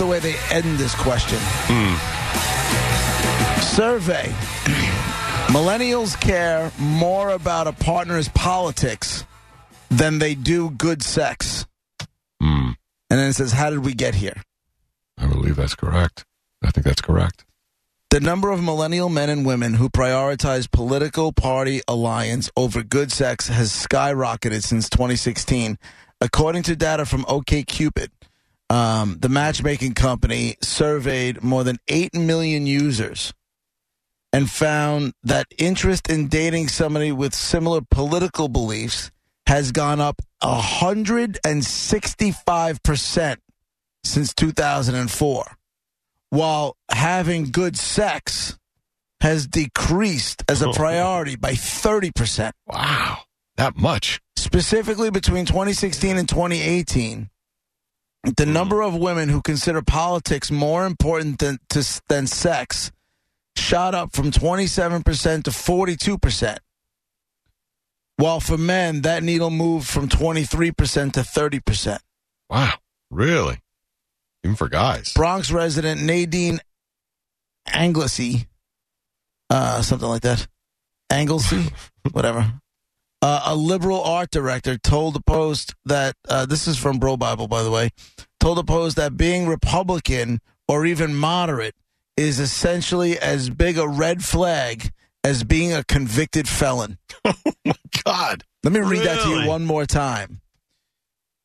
The way they end this question. Survey. Millennials care more about a partner's politics than they do good sex. Hmm. And then it says, How did we get here? I believe that's correct. I think that's correct. The number of millennial men and women who prioritize political party alliance over good sex has skyrocketed since 2016, according to data from OKCupid. Um, the matchmaking company surveyed more than 8 million users and found that interest in dating somebody with similar political beliefs has gone up 165% since 2004 while having good sex has decreased as a priority by 30%. Wow. That much. Specifically between 2016 and 2018, the number of women who consider politics more important than, to, than sex shot up from 27% to 42%. While for men, that needle moved from 23% to 30%. Wow. Really? Even for guys. Bronx resident Nadine Anglesey, uh, something like that. Anglesey, whatever. Uh, a liberal art director told the Post that uh, this is from Bro Bible, by the way. Told the Post that being Republican or even moderate is essentially as big a red flag as being a convicted felon. Oh my God. Let me read that to you one more time.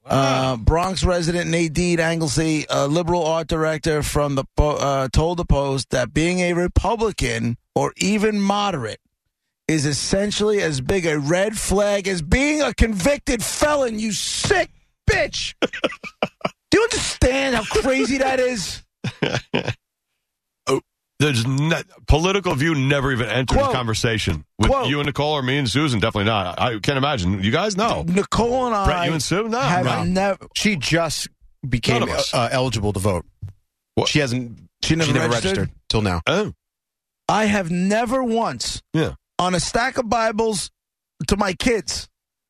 Uh, Bronx resident Nadine Anglesey, a liberal art director from the uh, told the Post that being a Republican or even moderate is essentially as big a red flag as being a convicted felon. You sick bitch! Do you understand how crazy that is? oh, There's ne- political view never even entered Quote. the conversation with Quote. you and Nicole or me and Susan. Definitely not. I can't imagine. You guys know. Nicole and I Brett, you and Sue? No, have no. never. She just became None of us. uh, eligible to vote. What? She hasn't. She never, she never registered? registered till now. Oh, I have never once yeah. On a stack of Bibles to my kids.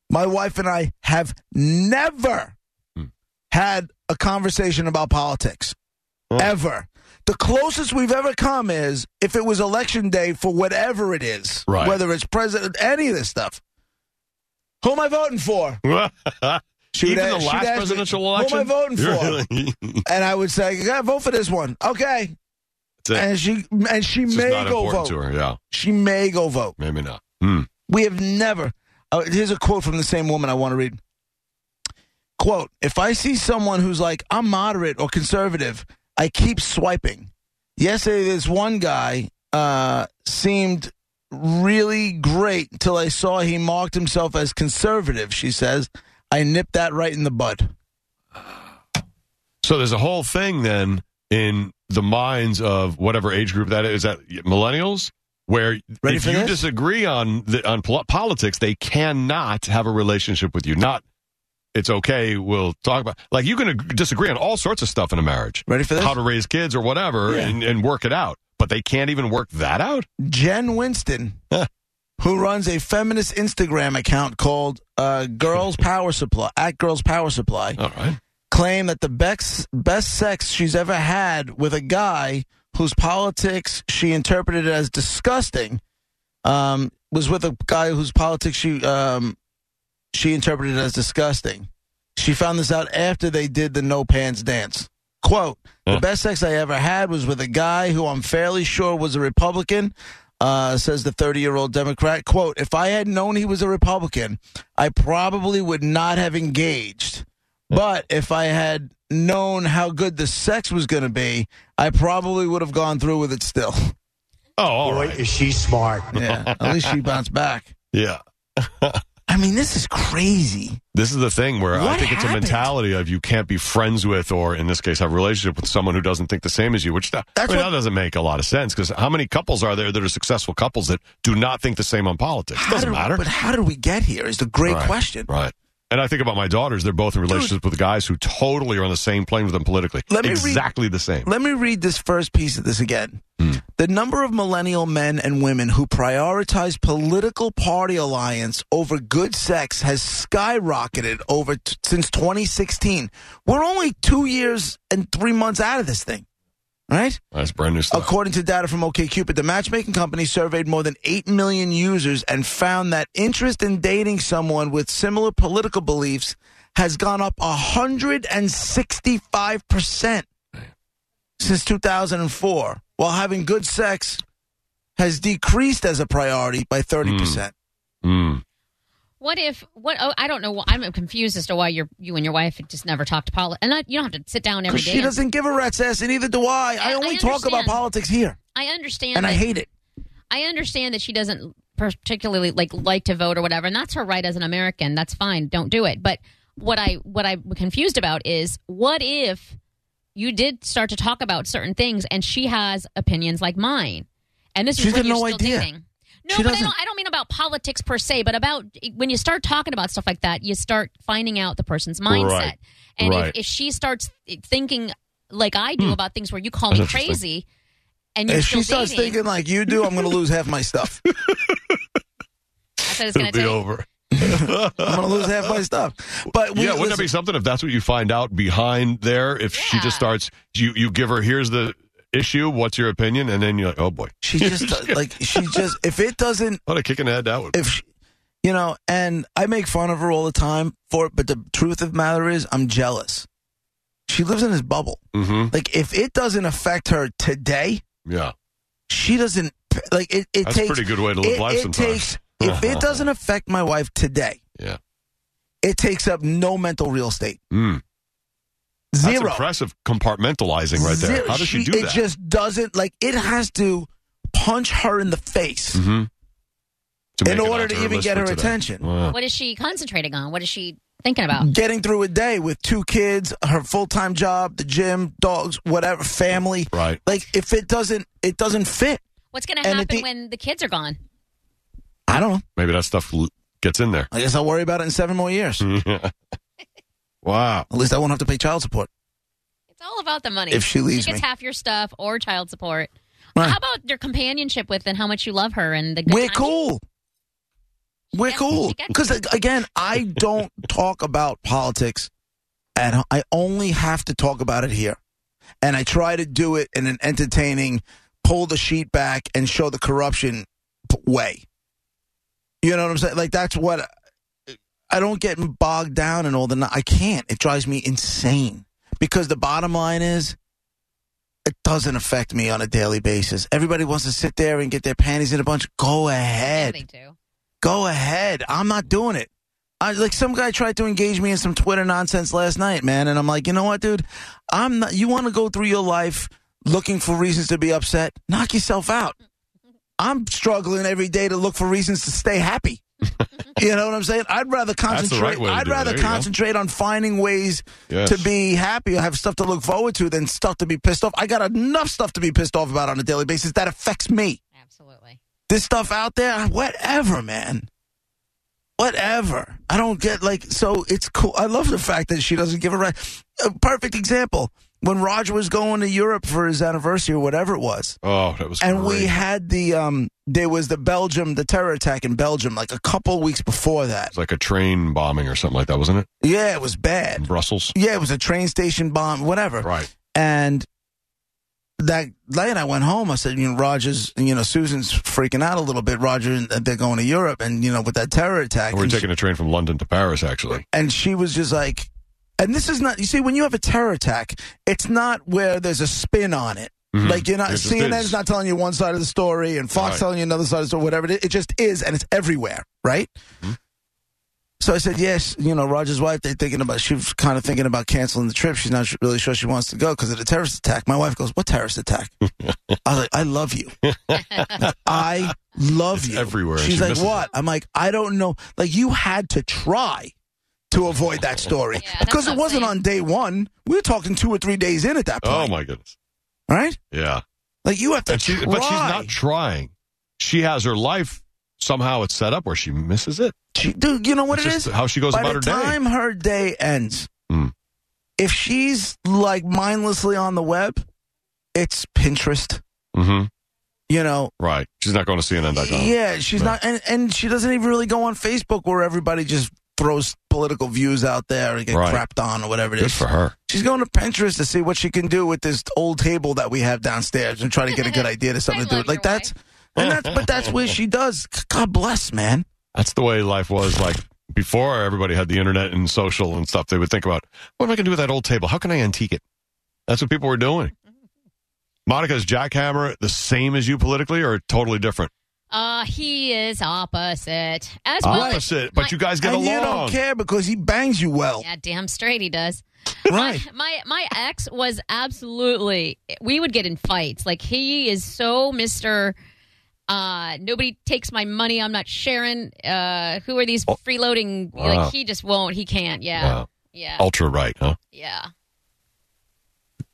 My wife and I have never Hmm. had a conversation about politics. Oh. Ever. The closest we've ever come is if it was election day for whatever it is, Right. whether it's president, any of this stuff. Who am I voting for? She Even the last presidential me, presidential Who am I voting for? And I would say, "Yeah, vote for this one." Okay. And she and she It's may go vote. to her. Yeah, She may go vote. maybe not. Hmm. We have never. Uh, here's a quote from the same woman I want to read. Quote: If I see someone who's like I'm moderate or conservative, I keep swiping. Yesterday, this one guy uh, seemed really great until I saw he marked himself as conservative. She says, "I nipped that right in the bud." So there's a whole thing then in the minds of whatever age group that is. Is that millennials? Where Ready if you this? disagree on the, on pol- politics, they cannot have a relationship with you. Not, it's okay. We'll talk about like you can ag- disagree on all sorts of stuff in a marriage, Ready for this? how to raise kids or whatever, Yeah. and, and work it out. But they can't even work that out. Jen Winston, who runs a feminist Instagram account called uh, Girls Power Supply at Girls Power Supply. All right. Claim that the best best sex she's ever had with a guy whose politics she interpreted as disgusting um, was with a guy whose politics she um, she interpreted as disgusting. She found this out after they did the no pants dance. Quote. The best sex I ever had was with a guy who I'm fairly sure was a Republican. Uh, says the 30 year old Democrat. Quote: If I had known he was a Republican, I probably would not have engaged. But if I had known how good the sex was going to be, I probably would have gone through with it still. Oh, all Boy, right. is she smart. Yeah, at least she bounced back. Yeah. I I mean, this is crazy. This is the thing where I What think it's a mentality of you can't be friends with, or in this case, have a relationship with someone who doesn't think the same as you, which that, That's I mean, what- that doesn't make a lot of sense because how many couples are there that are successful couples that do not think the same on politics? It doesn't did- matter. But how did we get here? Is the great Right, question. Right. And I think about my daughters. They're both in relationships with guys who totally are on the same plane with them politically. Let me read- exactly the same. Let me read this first piece of this again. Hmm. The number of millennial men and women who prioritize political party alliance over good sex has skyrocketed over t- since 2016. We're only two years and three months out of this thing, right? That's brand new stuff. According to data from OKCupid, the matchmaking company surveyed more than 8 million users and found that interest in dating someone with similar political beliefs has gone up 165% since 2004, while having good sex has decreased as a priority by 30%. Mm. What if what? Oh, I don't know. I'm confused as to why you're you and your wife just never talk to politics. And not, you don't have to sit down every day. she doesn't give a rat's ass, and neither do I. I I- only I talk about politics here, I understand, and I hate it. I understand that she doesn't particularly like like to vote or whatever, and that's her right as an American. That's fine. Don't do it. But what I what I'm confused about is what if you did start to talk about certain things, and she has opinions like mine, and this She's is when got you're no still idea. dating. No, She but I don't. I don't mean about politics per se, but about when you start talking about stuff like that, you start finding out the person's mindset. Right. And Right. if, if she starts thinking like I do hmm. about things where you call That's me crazy, and you're If still she starts thinking like you do, I'm going to lose half my stuff. that's what it's going It'll to be take. over. I'm going to lose half my stuff. But we, yeah, wouldn't that be something if that's what you find out behind there? If she just starts, you you give her here's the issue, what's your opinion, and then you're like, oh boy, she just like she just if it doesn't what a kick in the head that would. if she, you know, and I make fun of her all the time for it, but the truth of the matter is, I'm jealous. She lives in this bubble. Mm-hmm. Like if it doesn't affect her today, Yeah, she doesn't like it. It that's a takes pretty good way to live it, life it sometimes. takes if it doesn't affect my wife today, yeah, it takes up no mental real estate. mm. That's impressive compartmentalizing right there. Zero. How does she, do that? It that? just doesn't like it has to punch her in the face mm-hmm. in order to even get her attention. Wow. What is she concentrating on? What is she thinking about? Getting through a day with two kids, her full time job, the gym, dogs, whatever, family. Right. Like if it doesn't, it doesn't fit. What's going to happen the- when the kids are gone? I don't know. Maybe that stuff gets in there. I guess I'll worry about it in seven more years. wow. At least I won't have to pay child support. It's all about the money. If she leaves she gets me. half your stuff or child support. Right. How about your companionship with and how much you love her and the good We're times? cool. We're gets- cool. Because again, I don't talk about politics, and I only have to talk about it here. And I try to do it in an entertaining, pull the sheet back and show the corruption way. You know what I'm saying? Like that's what I don't get bogged down in all the. I can't. It drives me insane because the bottom line is. It doesn't affect me on a daily basis. Everybody wants to sit there and get their panties in a bunch. Go Yeah, ahead. they do. Go ahead. I'm not doing it. I like some guy tried to engage me in some Twitter nonsense last night, man, and I'm like, you know what, dude? I'm not. You want to go through your life looking for reasons to be upset? Knock yourself out. I'm struggling every day to look for reasons to stay happy. you know what I'm saying? I'd rather the right concentrate. I'd rather There you go. concentrate on finding ways Yes. to be happy or have stuff to look forward to than stuff to be pissed off. I got enough stuff to be pissed off about on a daily basis that affects me Absolutely. this stuff out there, whatever, man. Whatever. I don't get like so it's cool. I love the fact that she doesn't give a right. A perfect example. When Roger was going to Europe for his anniversary or whatever it was. Oh, that was And great. we had the um there was the Belgium the terror attack in Belgium like a couple weeks before that. It's like a train bombing or something like that, wasn't it? Yeah, it was In bad. Brussels. Yeah, it was a train station bomb, whatever. Right. And that night I went home. I said, you know, Roger's, you know, Susan's freaking out a little bit. Roger, and they're going to Europe, and you know, with that terror attack. We're and taking a train from London to Paris, actually. and she was just like, and this is not. You see, when you have a terror attack, it's not where there's a spin on it. Mhm. Like you're not It CNN's is. not telling you one side of the story, and Fox Right. telling you another side of the story, whatever. It, is. it just is, and it's everywhere, right? Mhm. So I said, yes, you know, Roger's wife, they're thinking about, she was kind of thinking about canceling the trip. She's not really sure she wants to go because of the terrorist attack. My wife goes, what terrorist attack? I was like, I love you. I love It's you. everywhere, She's she like, what? I'm like, I don't know. Like, you had to try to avoid that story Yeah, because it wasn't saying. on day one. We were talking two or three days in at that point. Oh my goodness. Right? Yeah. Like, you have to she, try. but she's not trying. She has her life somehow it's set up where she misses it. She, dude, you know what It's it just is? how she goes By about the her day. time her day ends, Hmm. if she's like mindlessly on the web, it's Pinterest. Mm-hmm. You know, Right. She's not going to CNN.com. yeah, she's No. not, and, and she doesn't even really go on Facebook where everybody just throws political views out there and get Right. crapped on or whatever it Good is. for her. She's going to Pinterest to see what she can do with this old table that we have downstairs and try to get a good idea to something to do. love Like your that's, and that's, but that's where she does. God bless, man. That's the way life was like before everybody had the internet and social and stuff. They would think about, what am I going to do with that old table? How can I antique it? That's what people were doing. Mm-hmm. Monica's jackhammer the same as you politically or totally different? Uh, he is opposite. As well as- Opposite, but my- you guys get and you don't care because he bangs you well. Yeah, damn straight he does. Right. My, my my ex was absolutely. We would get in fights. Like he is so Mister. Uh, nobody takes my money. I'm not sharing. Uh, who are these freeloading? Oh. Wow. Like he just won't. He can't. Yeah, Wow. yeah, Ultra right, huh? yeah.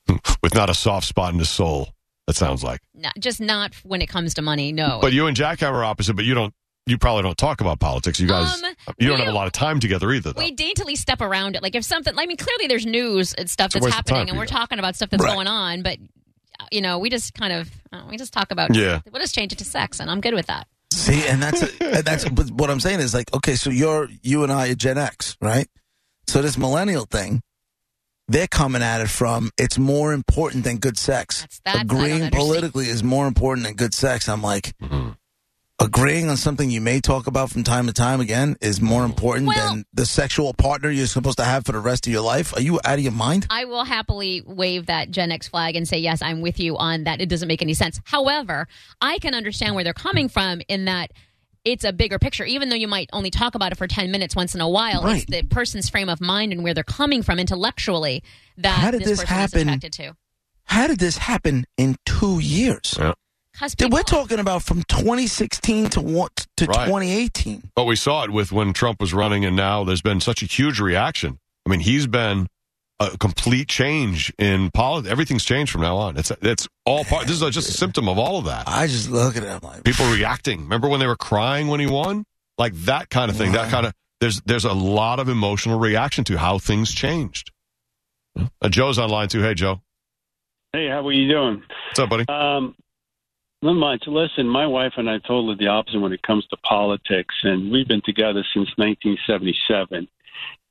With not a soft spot in his soul. That sounds like. Not, just not when it comes to money. No. But you and Jackhammer are opposite, but you don't. You probably don't talk about politics. You guys, Um, you don't we have a lot of time together either. Though. we daintily step around it. Like if something, I mean, clearly there's news and stuff It's a that's waste of time happening, and we're you. talking about stuff that's Right. going on. But uh, you know, we just kind of uh, we just talk about. Yeah. We'll just change it to sex, and I'm good with that. See, and that's and that's but what I'm saying is like, okay, so you're you and I are Gen X, right? So this millennial thing, they're coming at it from it's more important than good sex. That's- that's- agreeing politically is more important than good sex. I'm like, Mhm. agreeing on something you may talk about from time to time again is more important Well- than the sexual partner you're supposed to have for the rest of your life. Are you out of your mind? I will happily wave that Gen X flag and say, yes, I'm with you on that. It doesn't make any sense. However, I can understand where they're coming from in that it's a bigger picture. Even though you might only talk about it for 10 minutes once in a while, Right. it's the person's frame of mind and where they're coming from intellectually that How did this, this happen? attracted to. How did this happen in two years? Yeah. 'Cause Dude, people- we're talking about from 2016 to what to Right. 2018. But we saw it with when Trump was running, and now there's been such a huge reaction. I mean, he's been a complete change in politics. Everything's changed from now on. It's it's all part. This is just a symptom of all of that. I just look at it. I'm like, People reacting. Remember when they were crying when he won? Like that kind of thing. That kind of there's there's a lot of emotional reaction to how things changed. Uh, Joe's online too. Hey, Joe, Hey, how are you doing? what's up, buddy? Um, not much. Listen, my wife and I totally the opposite when it comes to politics, and we've been together since 1977.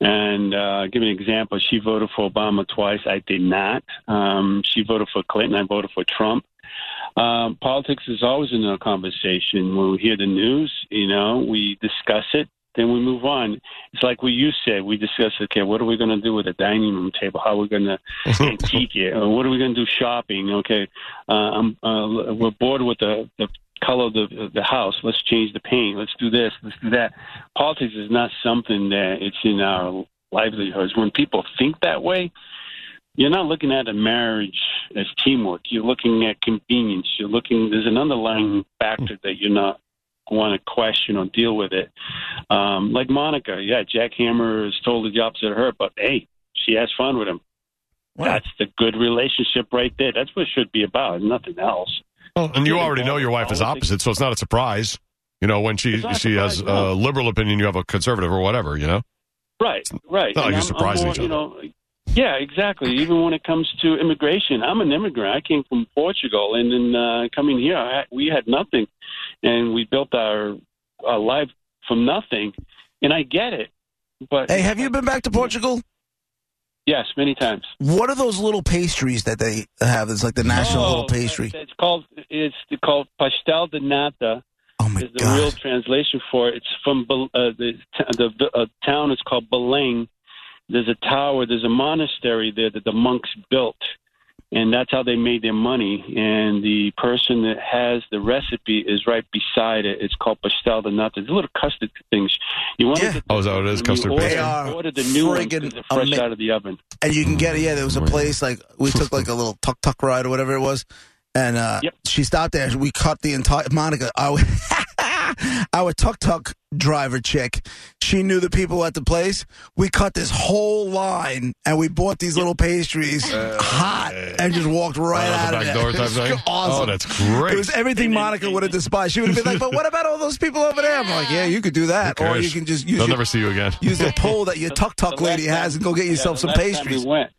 And uh, give you an example. She voted for Obama twice. I did not. Um, she voted for Clinton. I voted for Trump. Um, politics is always in our conversation. When we hear the news, you know, we discuss it, then we move on. It's like what you said. We discuss, okay, what are we going to do with a dining room table? How are we going to antique it? Or what are we going to do shopping? Okay, uh, I'm, uh, we're bored with the, the color of the, the house. Let's change the paint. Let's do this. Let's do that. Politics is not something that it's in our livelihoods. When people think that way, you're not looking at a marriage as teamwork. You're looking at convenience. You're looking. There's an underlying factor that you're not want to question or deal with it. Um, like Monica, yeah, Jack Hammer is totally the opposite of her, but hey, she has fun with him. That's the good relationship right there. That's what it should be about, nothing else. Well, and you already know your wife is opposite, so it's not a surprise. You know, when she It's not she has no. a liberal opinion, you have a conservative or whatever. You know, Right, right. not like you're I'm- I'm surprising more, each you other. know, yeah, exactly. Even when it comes to immigration, I'm an immigrant. I came from Portugal, and then uh, coming here, I, we had nothing, and we built our, our life from nothing. And I get it, but hey, have you been back to Portugal? Yes, many times. What are those little pastries that they have? It's like the national Oh, little pastry. It's called it's called pastel de nata. Oh my is the real translation for it. It's from uh, the the uh, town is called Belém. There's a tower. There's a monastery there that the monks built, and that's how they made their money. And the person that has the recipe is right beside it. It's called pastel de nata. It's a little custard things. You want Yeah. to Oh, is that what it is? Custard you order, They are order the new ones friggin' 'cause fresh ama- out of the oven. And you can get it. Yeah, there was a place like we took like a little tuk tuk ride or whatever it was, and uh, Yep. she stopped there. We cut the entire Monica. I, Our tuk tuk driver chick, she knew the people at the place. We cut this whole line and we bought these little pastries hot and just walked right Uh, out the of back there. door It type was thing. Awesome. Oh, that's great. It was everything Monica would have despised. She would have been like, "But what about all those people over there?" I'm like, "Yeah, you could do that, or you can just use They'll your, never see you again. use the pole that your tuk tuk lady time- has and go get yourself yeah, some the last pastries." Time we went,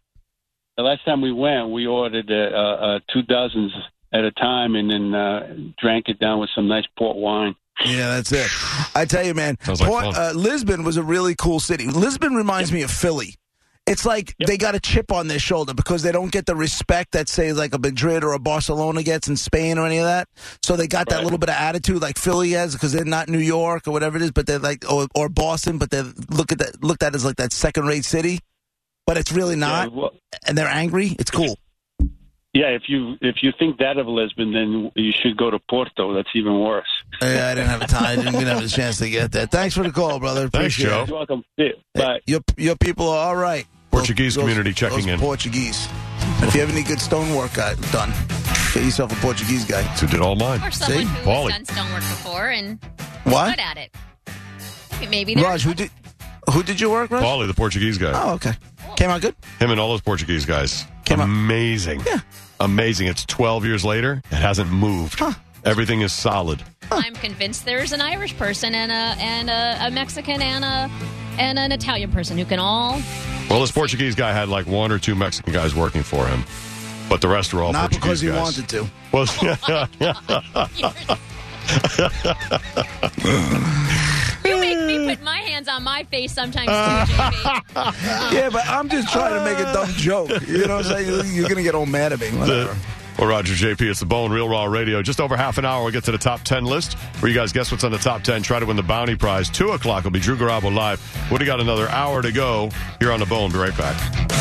the last time we went, we ordered uh, uh, two dozens at a time, and then uh, drank it down with some nice port wine. Yeah, that's it. I tell you, man, Sounds like Port- fun. uh, Lisbon was a really cool city. Lisbon reminds me of Philly. It's like Yep. they got a chip on their shoulder because they don't get the respect that, say, like a Madrid or a Barcelona gets in Spain or any of that. So they got that little bit of attitude like Philly has because they're not New York or whatever it is, but they're like, or, or Boston, but they're look at that, looked at as like that second rate city. But it's really not, Yeah, well, and they're angry. It's cool. Yeah, if you if you think that of Lisbon, then you should go to Porto. That's even worse. Yeah, I didn't have a time. I didn't even have a chance to get there. Thanks for the call, brother. Thanks, Appreciate Joe. it. You're welcome. Yeah, But Your your people are all right. Portuguese Those- community checking those in. Portuguese. If you have any good stonework guy, done, get yourself a Portuguese guy. Who did all mine? Or someone See? who Paulie. done stonework before and What? good at it. Maybe Raj, who did who did you work, Raj? Paulie, the Portuguese guy. Oh, okay. Came out good. Him and all those Portuguese guys. Came up- Amazing. Yeah. Amazing. It's 12 years later. It hasn't moved. Huh. Everything is solid. I'm convinced there's an Irish person and a and a, a Mexican and a and an Italian person who can all Well, this Portuguese guy had like one or two Mexican guys working for him, but the rest were all Not Portuguese because he guys. wanted to. Well, You make me put my hands on my face sometimes too, uh, JP. Yeah, but I'm just trying to make a dumb joke. You know what I'm saying? You're gonna get all mad at me. Whatever. well, Roger JP, it's the Bone Real Raw Radio. Just over half an hour, we'll get to the top 10 list where you guys guess what's on the top 10. Try to win the bounty prize. 2 o'clock will be Drew Garabo live. Woody got another hour to go here on the Bone. Be right back.